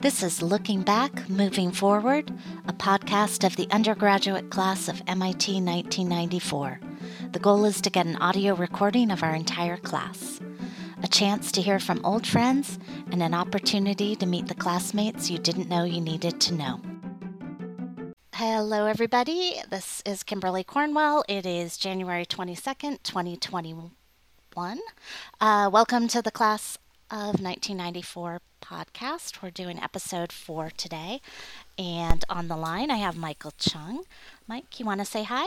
This is Looking Back, Moving Forward, a podcast of the undergraduate class of MIT 1994. The goal is to get an audio recording of our entire class, a chance to hear from old friends, and an opportunity to meet the classmates you didn't know you needed to know. Hello, everybody. This is Kimberly Cornwell. It is January 22nd, 2021. Uh, welcome to the class of 1994 podcast. We're doing episode four today. And on the line, I have Michael Chung. Mike, you want to say hi?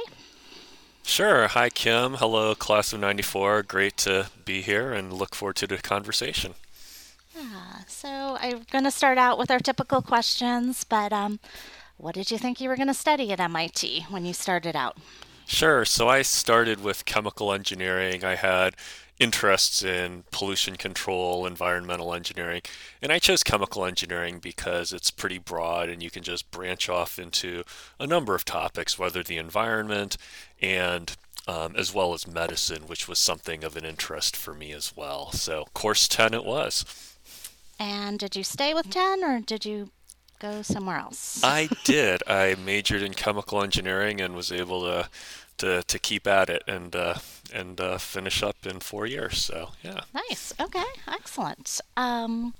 Sure. Hi, Kim. Hello, class of 94. Great to be here and look forward to the conversation. Yeah, so I'm going to start out with our typical questions, but um, what did you think you were going to study at MIT when you started out? Sure. So I started with chemical engineering. I had interests in pollution control, environmental engineering, and I chose chemical engineering because it's pretty broad and you can just branch off into a number of topics, whether the environment and um, as well as medicine, which was something of an interest for me as well. So, course 10 it was. And did you stay with 10 or did you go somewhere else? I did. I majored in chemical engineering and was able to to, to keep at it and uh, and uh, finish up in four years. So yeah. Nice. Okay. Excellent. Um,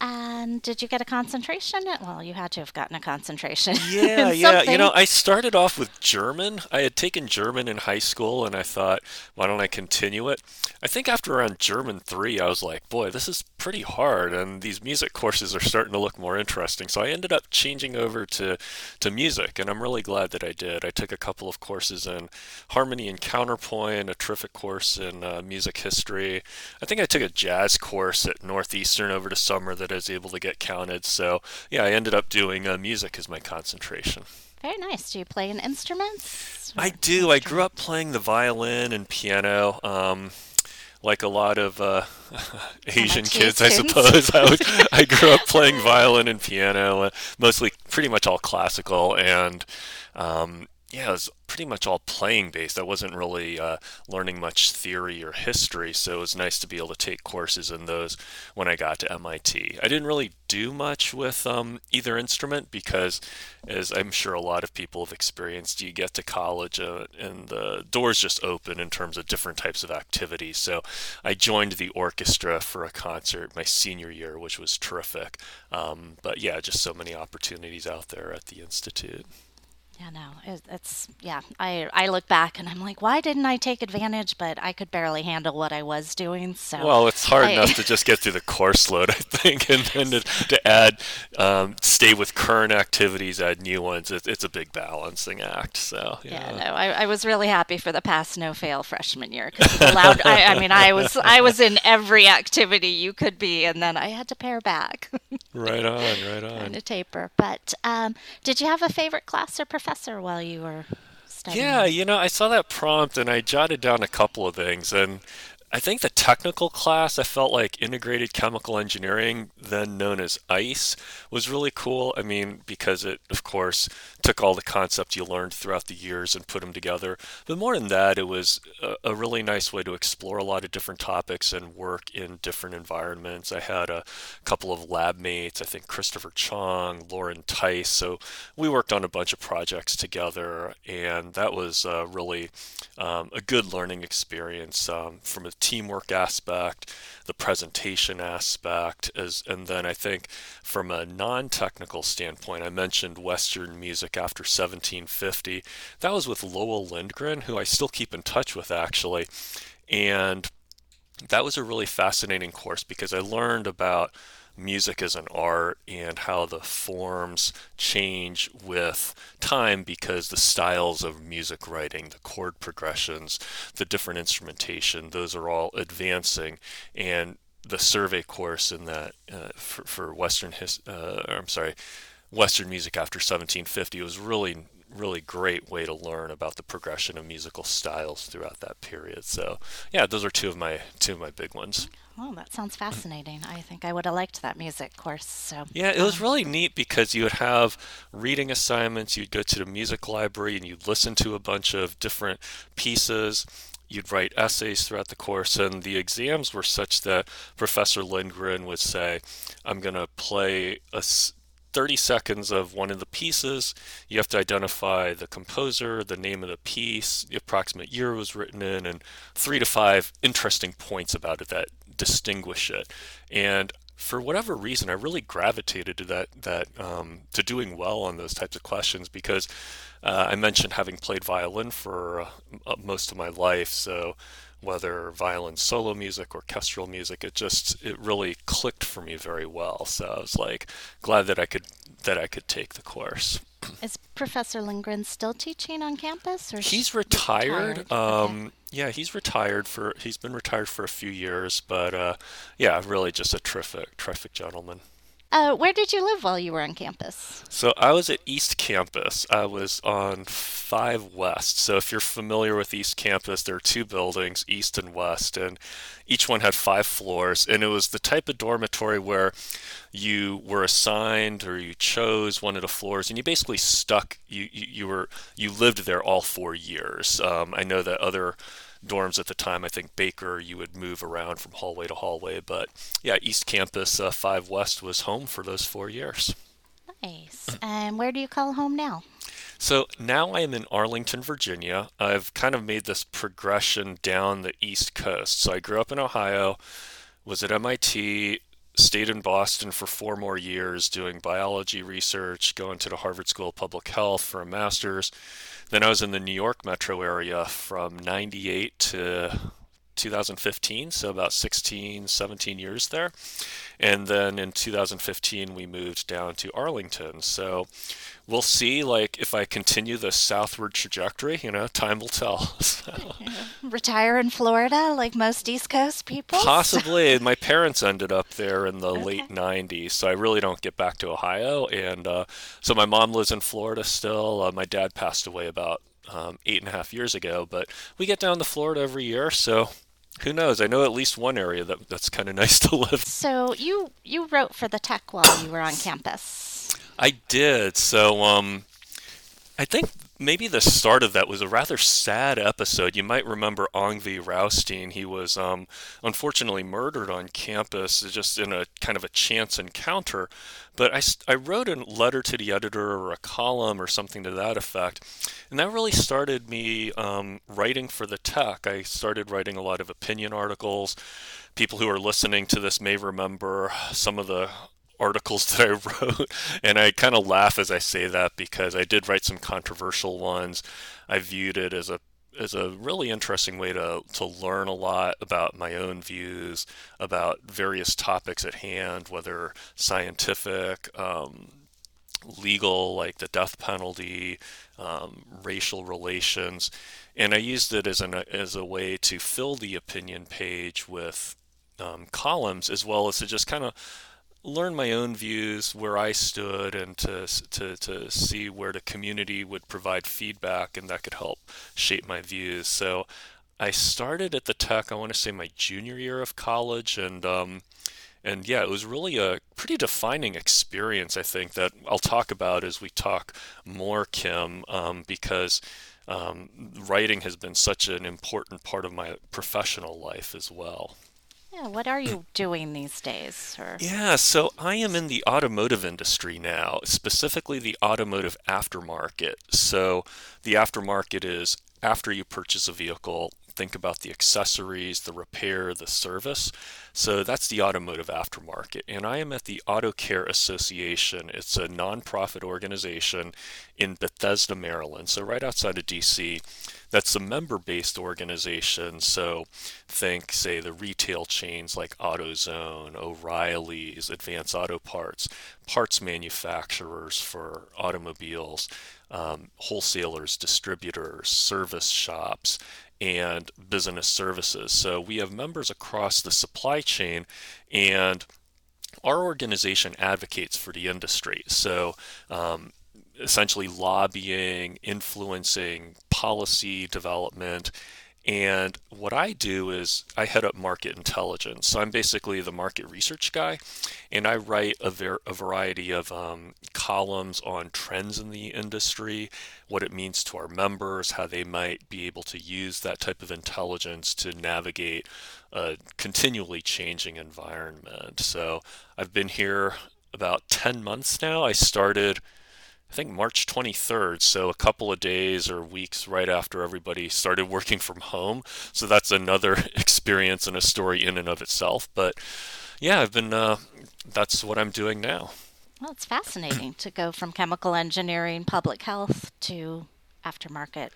and did you get a concentration? Well, you had to have gotten a concentration. Yeah, yeah. You know, I started off with German. I had taken German in high school, and I thought, why don't I continue it? I think after around German 3, I was like, boy, this is pretty hard, and these music courses are starting to look more interesting. So I ended up changing over to, to music, and I'm really glad that I did. I took a couple of courses in harmony and counterpoint, a terrific course in uh, music history. I think I took a jazz course at Northeastern over the summer that I was able to get counted. So yeah, I ended up doing uh, music as my concentration. Very nice. Do you play an instrument? I do. I grew up playing the violin and piano. Um, like a lot of uh, Asian kids, I suppose. I, was, I grew up playing violin and piano, uh, mostly pretty much all classical, and um, yeah, it was pretty much all playing based. I wasn't really uh, learning much theory or history, so it was nice to be able to take courses in those when I got to MIT. I didn't really do much with um, either instrument because, as I'm sure a lot of people have experienced, you get to college uh, and the doors just open in terms of different types of activities. So I joined the orchestra for a concert my senior year, which was terrific. Um, but yeah, just so many opportunities out there at the Institute. Yeah, no, it's yeah. I I look back and I'm like, why didn't I take advantage? But I could barely handle what I was doing. So well, it's hard I, enough to just get through the course load, I think, and then to, to add, um, stay with current activities, add new ones. It, it's a big balancing act. So yeah, yeah no, I, I was really happy for the pass no fail freshman year because allowed. I, I mean, I was I was in every activity you could be, and then I had to pare back. right on, right on. And a taper. But um, did you have a favorite class or? Professor while you were studying? Yeah, you know, I saw that prompt and I jotted down a couple of things. And I think the technical class, I felt like integrated chemical engineering, then known as ICE, was really cool. I mean, because it, of course, took all the concepts you learned throughout the years and put them together. But more than that, it was a, a really nice way to explore a lot of different topics and work in different environments. I had a couple of lab mates, I think Christopher Chong, Lauren Tice. So we worked on a bunch of projects together, and that was uh, really um, a good learning experience um, from a teamwork aspect, the presentation aspect, as and then I think from a non-technical standpoint, I mentioned Western music after 1750. That was with Lowell Lindgren, who I still keep in touch with actually, and that was a really fascinating course because I learned about music as an art and how the forms change with time because the styles of music writing, the chord progressions, the different instrumentation, those are all advancing. And the survey course in that uh, for, for Western his, uh, I'm sorry, Western music after 1750 was really really great way to learn about the progression of musical styles throughout that period. So yeah, those are two of my two of my big ones. Oh, that sounds fascinating. I think I would have liked that music course. So yeah, it was really neat because you would have reading assignments. You'd go to the music library and you'd listen to a bunch of different pieces you'd write essays throughout the course, and the exams were such that Professor Lindgren would say, I'm going to play a 30 seconds of one of the pieces. You have to identify the composer, the name of the piece, the approximate year it was written in, and three to five interesting points about it that distinguish it. And for whatever reason, I really gravitated to that that um, to doing well on those types of questions because uh, I mentioned having played violin for uh, uh most of my life, so whether violin solo music, orchestral music, it just it really clicked for me very well. So I was like glad that I could that I could take the course. Is Professor Lindgren still teaching on campus, or he's retired? retired? Um, okay. Yeah, he's retired for he's been retired for a few years, but uh, yeah, really just a terrific, terrific gentleman. Uh, where did you live while you were on campus? So I was at East Campus. I was on 5 West. So if you're familiar with East Campus, there are two buildings, East and West, and each one had five floors. And it was the type of dormitory where you were assigned or you chose one of the floors, and you basically stuck. You you, you were you lived there all four years. Um, I know that other dorms at the time. I think Baker, you would move around from hallway to hallway. But yeah, East Campus uh, 5 West was home for those four years. Nice. And where do you call home now? So now I am in Arlington, Virginia. I've kind of made this progression down the East Coast. So I grew up in Ohio, was at MIT, stayed in Boston for four more years doing biology research, going to the Harvard School of Public Health for a master's. Then I was in the New York metro area from 98 to 2015, so about 16, 17 years there. And then in 2015, we moved down to Arlington. So we'll see, like, if I continue the southward trajectory, you know, time will tell. So. Retire in Florida, like most East Coast people? Possibly. My parents ended up there in the okay. late 90s, so I really don't get back to Ohio. And uh, so my mom lives in Florida still. Uh, my dad passed away about um, eight and a half years ago, but we get down to Florida every year, so who knows? I know at least one area that that's kind of nice to live. So you you wrote for the Tech while you were on campus. I did. So um, I think maybe the start of that was a rather sad episode. You might remember Yngve Raustein. He was um, unfortunately murdered on campus just in a kind of a chance encounter. But I, I wrote a letter to the editor or a column or something to that effect. And that really started me um, writing for the tech. I started writing a lot of opinion articles. People who are listening to this may remember some of the articles that I wrote. And I kind of laugh as I say that because I did write some controversial ones. I viewed it as a as a really interesting way to, to learn a lot about my own views about various topics at hand, whether scientific, um, legal, like the death penalty, um, racial relations, and I used it as an as a way to fill the opinion page with um, columns as well as to just kind of learn my own views, where I stood, and to, to, to see where the community would provide feedback and that could help shape my views. So I started at the tech, I want to say my junior year of college, and um, and yeah, it was really a pretty defining experience, I think, that I'll talk about as we talk more, Kim, um, because um, writing has been such an important part of my professional life as well. Yeah, what are you doing these days? Or... Yeah, so I am in the automotive industry now, specifically the automotive aftermarket. So the aftermarket is after you purchase a vehicle, think about the accessories, the repair, the service. So that's the automotive aftermarket. And I am at the Auto Care Association. It's a nonprofit organization in Bethesda, Maryland, so right outside of DC. That's a member based organization. So think, say, the retail chains like AutoZone, O'Reilly's, Advance Auto Parts, parts manufacturers for automobiles, um, wholesalers, distributors, service shops, and business services. So we have members across the supply chain and our organization advocates for the industry. So um, essentially lobbying, influencing policy development. And what I do is I head up market intelligence. So I'm basically the market research guy, and I write a, ver- a variety of um, columns on trends in the industry, what it means to our members, how they might be able to use that type of intelligence to navigate a continually changing environment. So I've been here about 10 months now. I started I think March 23rd, so a couple of days or weeks right after everybody started working from home. So that's another experience and a story in and of itself. But yeah, I've been, uh, that's what I'm doing now. Well, it's fascinating to go from chemical engineering, public health to aftermarket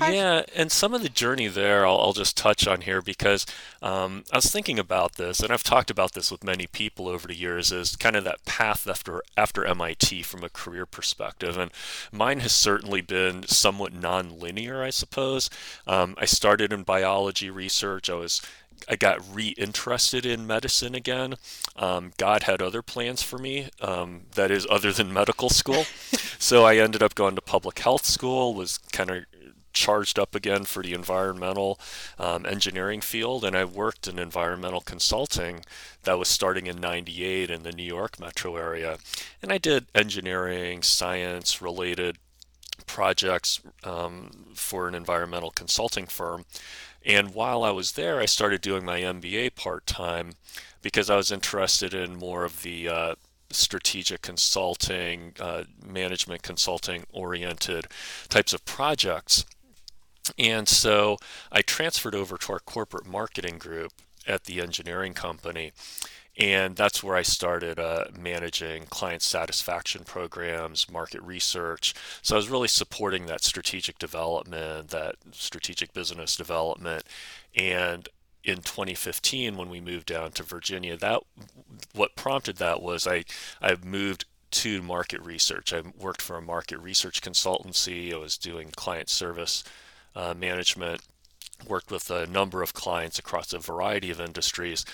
Yeah, and some of the journey there I'll, I'll just touch on here because um, I was thinking about this, and I've talked about this with many people over the years, is kind of that path after after MIT from a career perspective, and mine has certainly been somewhat non-linear, I suppose. Um, I started in biology research. I was I got reinterested in medicine again. Um, God had other plans for me, um, that is, other than medical school. so I ended up going to public health school, was kind of charged up again for the environmental um, engineering field, and I worked in environmental consulting that was starting in 98 in the New York metro area. And I did engineering, science related projects um, for an environmental consulting firm. And while I was there, I started doing my MBA part time because I was interested in more of the uh, strategic consulting, uh, management consulting oriented types of projects. And so I transferred over to our corporate marketing group at the engineering company. And that's where I started uh, managing client satisfaction programs, market research. So I was really supporting that strategic development, that strategic business development. And in 2015, when we moved down to Virginia, that what prompted that was I I moved to market research. I worked for a market research consultancy. I was doing client service uh, management, worked with a number of clients across a variety of industries,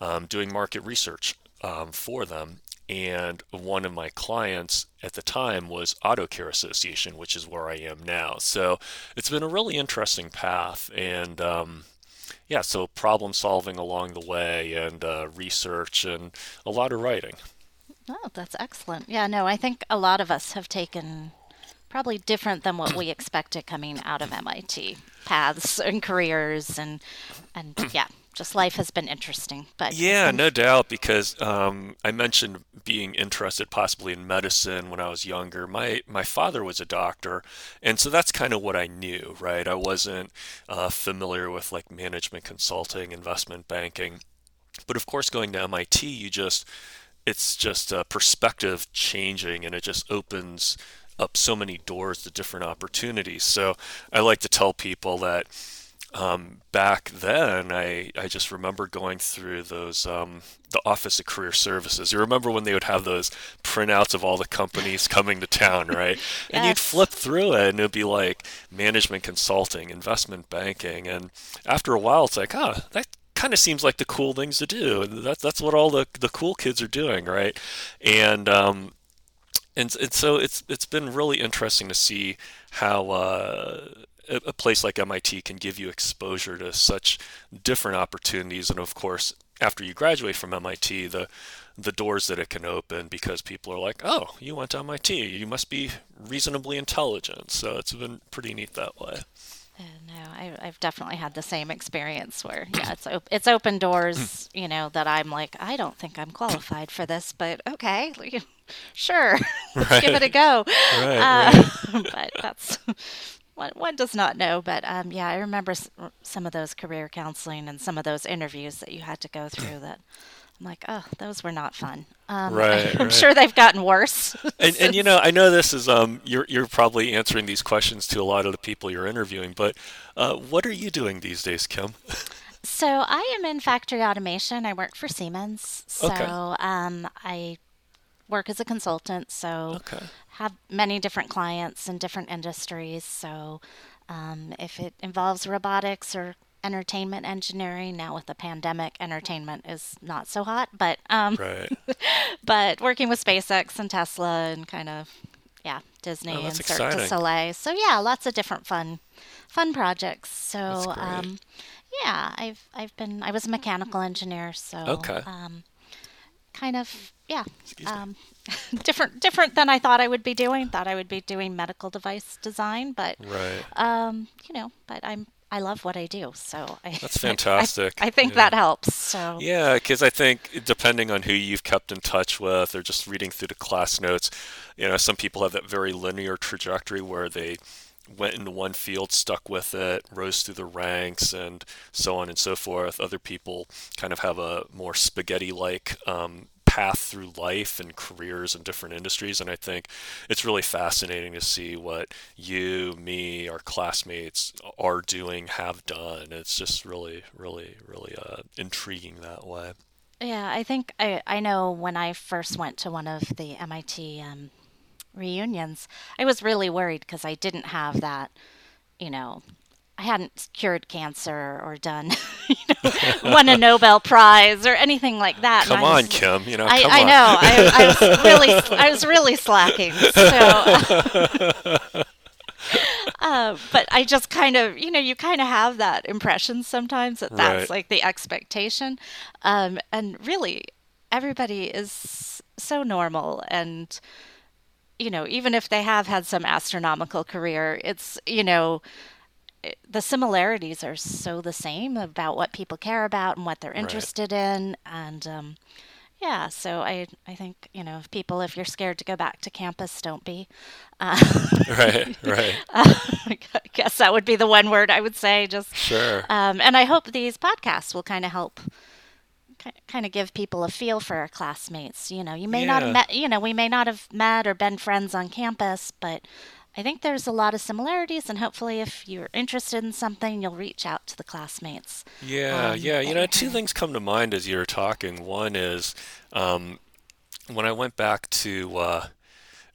um, doing market research um, for them. And one of my clients at the time was Auto Care Association, which is where I am now. So it's been a really interesting path. And um, yeah, so problem solving along the way and uh, research and a lot of writing. Oh, that's excellent. Yeah, no, I think a lot of us have taken probably different than what we expected coming out of MIT paths and careers and and yeah just life has been interesting but yeah no doubt because um, i mentioned being interested possibly in medicine when i was younger. My my father was a doctor and so that's kind of what i knew right? I wasn't uh, familiar with like management consulting investment banking. But of course going to mit you just it's just a perspective changing and it just opens up so many doors to different opportunities. So I like to tell people that um, back then, I, I just remember going through those, um, the Office of Career Services. You remember when they would have those printouts of all the companies coming to town, right? yes. And you'd flip through it and it'd be like management consulting, investment banking. And after a while, it's like, oh, that kind of seems like the cool things to do. That's, that's what all the, the cool kids are doing, right? And, um, and, and so it's it's been really interesting to see how uh, a place like MIT can give you exposure to such different opportunities, and of course, after you graduate from MIT, the the doors that it can open because people are like, oh, you went to MIT, you must be reasonably intelligent. So it's been pretty neat that way. Uh, no, I, have definitely had the same experience where, yeah, it's op- it's open doors, you know, that I'm like, I don't think I'm qualified for this, but okay, sure, let's right. give it a go. Right, uh, right. but that's one, one does not know. But um, yeah, I remember some of those career counseling and some of those interviews that you had to go through that I'm like, oh, those were not fun. Um, right. I'm right. sure they've gotten worse. and, and you know, I know this is um, you're you're probably answering these questions to a lot of the people you're interviewing, but uh, what are you doing these days, Kim? so I am in factory automation. I work for Siemens. So okay. um, I work as a consultant. So okay. have many different clients in different industries. So um, if it involves robotics or entertainment engineering. Now with the pandemic, entertainment is not so hot, but um, right. but working with SpaceX and Tesla and kind of yeah, Disney oh, and Cirque exciting. du Soleil. So yeah, lots of different fun fun projects. So um, yeah, I've I've been I was a mechanical engineer, so okay. um, kind of yeah, um, different different than I thought I would be doing. Thought I would be doing medical device design, but right. um, you know, but I'm I love what I do, so I, That's fantastic. I, I think yeah. that helps. So Yeah, because I think depending on who you've kept in touch with, or just reading through the class notes, you know, some people have that very linear trajectory where they went into one field, stuck with it, rose through the ranks, and so on and so forth. Other people kind of have a more spaghetti-like um, path through life and careers in different industries. And I think it's really fascinating to see what you, me, our classmates are doing, have done. It's just really, really, really uh, intriguing that way. yeah, I think I I know when I first went to one of the MIT um, reunions, I was really worried because I didn't have that, you know, I hadn't cured cancer or done, you know, won a Nobel Prize or anything like that. Come I on, Kim. You know, I, I know. I, I was really, I was really slacking. So, uh, but I just kind of, you know, you kind of have that impression sometimes that that's Right. like the expectation, um, and really, everybody is so normal and you know, even if they have had some astronomical career, it's, you know, the similarities are so the same about what people care about and what they're Right. interested in. And um, yeah, so I, I think, you know, if people, if you're scared to go back to campus, don't be. Uh, Right, right. I guess that would be the one word I would say. Just, Sure. um, and I hope these podcasts will kind of help kind of give people a feel for our classmates. You know, you may not have met, you know, we may not have met or been friends on campus, but I think there's a lot of similarities, and hopefully, if you're interested in something, you'll reach out to the classmates. Yeah, um, yeah. You know, two things come to mind as you were talking. One is um, when I went back to uh,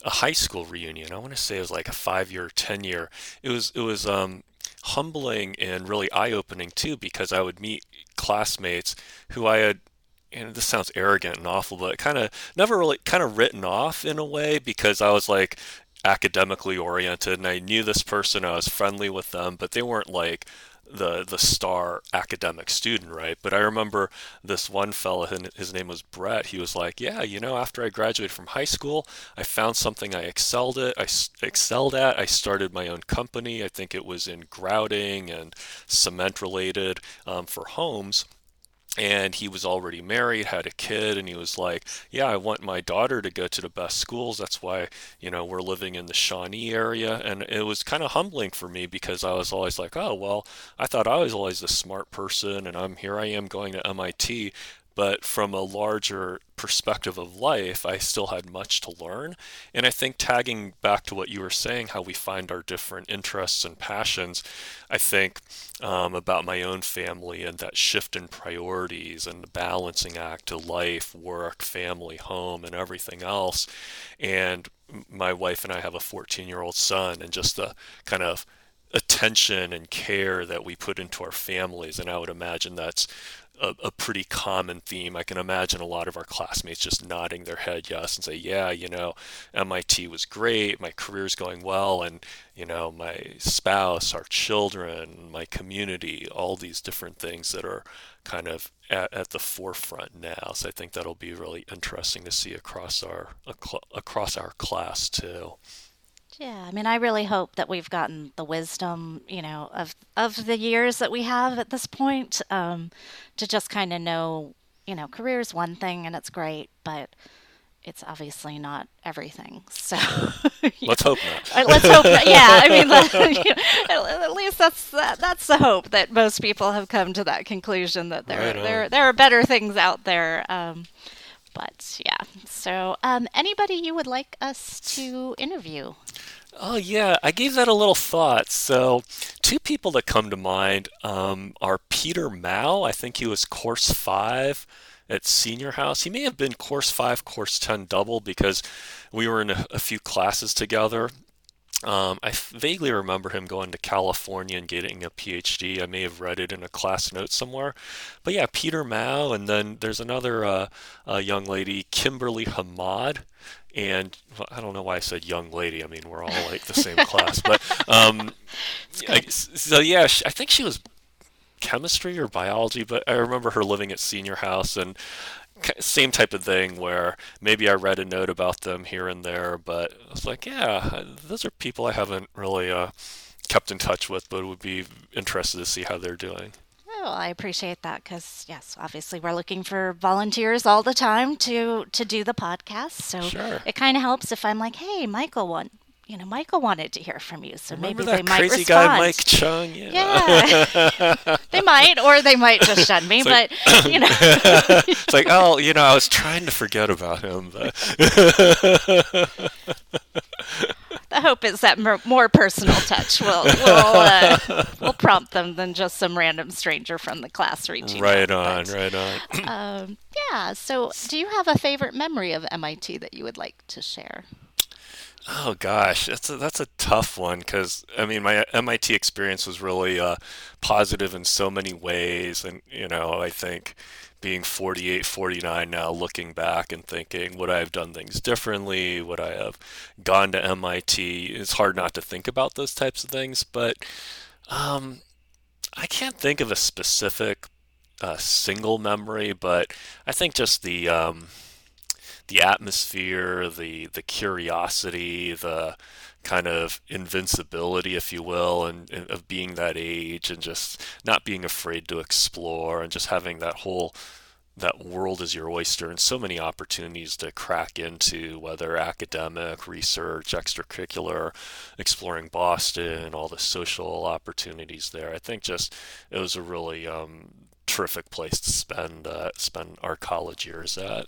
a high school reunion. I want to say it was like a five-year, ten-year. It was it was um, humbling and really eye-opening too, because I would meet classmates who I had. And this sounds arrogant and awful, but kind of never really kind of written off in a way because I was like academically oriented and I knew this person, I was friendly with them, but they weren't like the the star academic student, right? But I remember this one fella, his name was Brett. He was like, "Yeah, you know, after I graduated from high school, I found something I excelled at. I excelled at. I started my own company. I think it was in grouting and cement related um, for homes." And he was already married, had a kid, and he was like, "Yeah, I want my daughter to go to the best schools. That's why, you know, we're living in the Shawnee area." And it was kind of humbling for me because I was always like, "Oh, well, I thought I was always the smart person, and I'm here. I am going to MIT." But from a larger perspective of life, I still had much to learn. And I think tagging back to what you were saying, how we find our different interests and passions, I think um, about my own family and that shift in priorities and the balancing act to life, work, family, home, and everything else. And my wife and I have a 14 year old son, and just the kind of attention and care that we put into our families. And I would imagine that's a, a pretty common theme. I can imagine a lot of our classmates just nodding their head yes and say, yeah, you know, MIT was great, my career's going well, and, you know, my spouse, our children, my community, all these different things that are kind of at, at the forefront now. So I think that'll be really interesting to see across our across our class too. Yeah, I mean, I really hope that we've gotten the wisdom, you know, of of the years that we have at this point, um, to just kind of know, you know, career is one thing and it's great, but it's obviously not everything. So Let's hope not. Uh, let's hope. That, yeah, I mean, at at least that's that, that's the hope that most people have come to that conclusion that there Right there there are better things out there. Um, but yeah, so um, anybody you would like us to interview? Oh yeah, I gave that a little thought. So, two people that come to mind um, are Peter Mao. I think he was course five at Senior House. He may have been course five, course ten double because we were in a, a few classes together. Um, I f- vaguely remember him going to California and getting a PhD. I may have read it in a class note somewhere. But yeah, Peter Mao, and then there's another uh, uh, young lady, Kimberly Hamad. And well, I don't know why I said young lady. I mean, we're all like the same class. But um, I, so yeah, sh- I think she was chemistry or biology, but I remember her living at Senior House and same type of thing where maybe I read a note about them here and there, but I was like, yeah, those are people I haven't really uh, kept in touch with, but would be interested to see how they're doing. Well, I appreciate that because yes, obviously we're looking for volunteers all the time to to do the podcast. So sure. it kind of helps if I'm like, hey, Michael, want you know, Michael wanted to hear from you, so Remember maybe they might crazy respond. guy Mike Chung? Yeah. yeah. they might, or they might just shun me. but you know, it's like, oh, you know, I was trying to forget about him, but the hope is that more personal touch will will, uh, will prompt them than just some random stranger from the class reaching right out. on, but, right on. um, yeah. So, do you have a favorite memory of MIT that you would like to share? Oh gosh, that's a, that's a tough one because I mean my MIT experience was really uh, positive in so many ways, and you know I think being 48, 49 now, looking back and thinking, would I have done things differently? Would I have gone to MIT? It's hard not to think about those types of things, but um, I can't think of a specific uh, single memory, but I think just the um, the atmosphere, the the curiosity, the kind of invincibility, if you will, and, and, of being that age and just not being afraid to explore and just having that whole that world is your oyster and so many opportunities to crack into whether academic research extracurricular exploring boston all the social opportunities there. I think just it was a really um, terrific place to spend uh, spend our college years at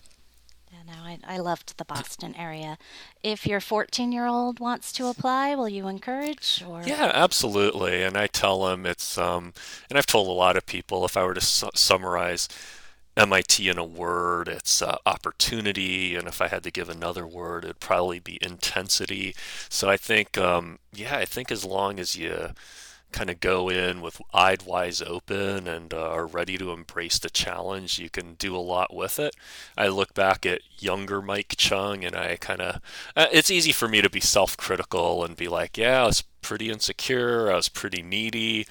no, I, I loved the Boston area. If your 14 year old wants to apply, will you encourage? Or? Yeah, absolutely. And I tell them it's, um, and I've told a lot of people if I were to su- summarize MIT in a word, it's uh, opportunity. And if I had to give another word, it'd probably be intensity. So I think, um, yeah, I think as long as you, kind of go in with eyed wise open and uh, are ready to embrace the challenge, you can do a lot with it. I look back at younger Mike Chung and I kind of, uh, it's easy for me to be self critical and be like, yeah, I was pretty insecure, I was pretty needy.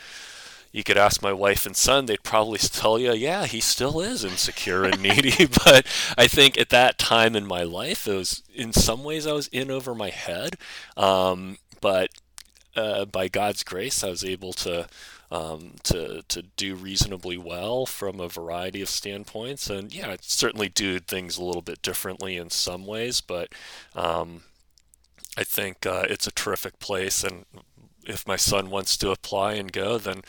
You could ask my wife and son, they'd probably tell you, yeah, he still is insecure and needy. but I think at that time in my life, it was in some ways I was in over my head. Um, but uh, by God's grace, I was able to um, to to do reasonably well from a variety of standpoints. And yeah, I certainly do things a little bit differently in some ways, but um, I think uh, it's a terrific place. And if my son wants to apply and go, then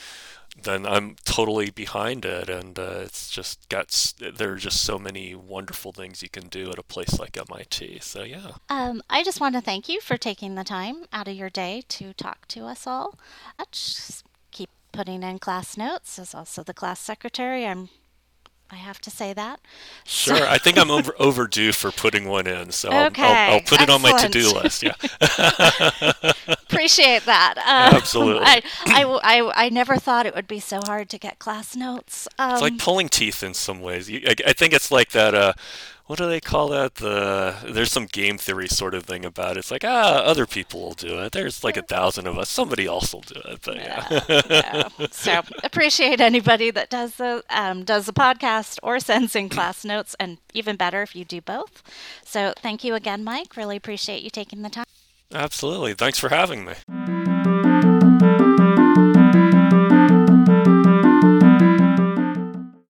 then I'm totally behind it. And uh, it's just got, there are just so many wonderful things you can do at a place like MIT. So, yeah. Um, I just want to thank you for taking the time out of your day to talk to us all. I just keep putting in class notes as also the class secretary. I'm I have to say that. Sure, so. I think I'm over, overdue for putting one in, so okay. I'll, I'll, I'll put Excellent. it on my to-do list. Yeah, appreciate that. Um, Absolutely. I, I, I, I, never thought it would be so hard to get class notes. Um, it's like um, pulling teeth in some ways. I, I think it's like that. Uh, what do they call that? The there's some game theory sort of thing about it. It's like ah, other people will do it. There's like a thousand of us. Somebody else will do it. But yeah. yeah. So appreciate anybody that does the um, does the podcast or sends in class notes, and even better if you do both. So thank you again, Mike. Really appreciate you taking the time. Absolutely. Thanks for having me.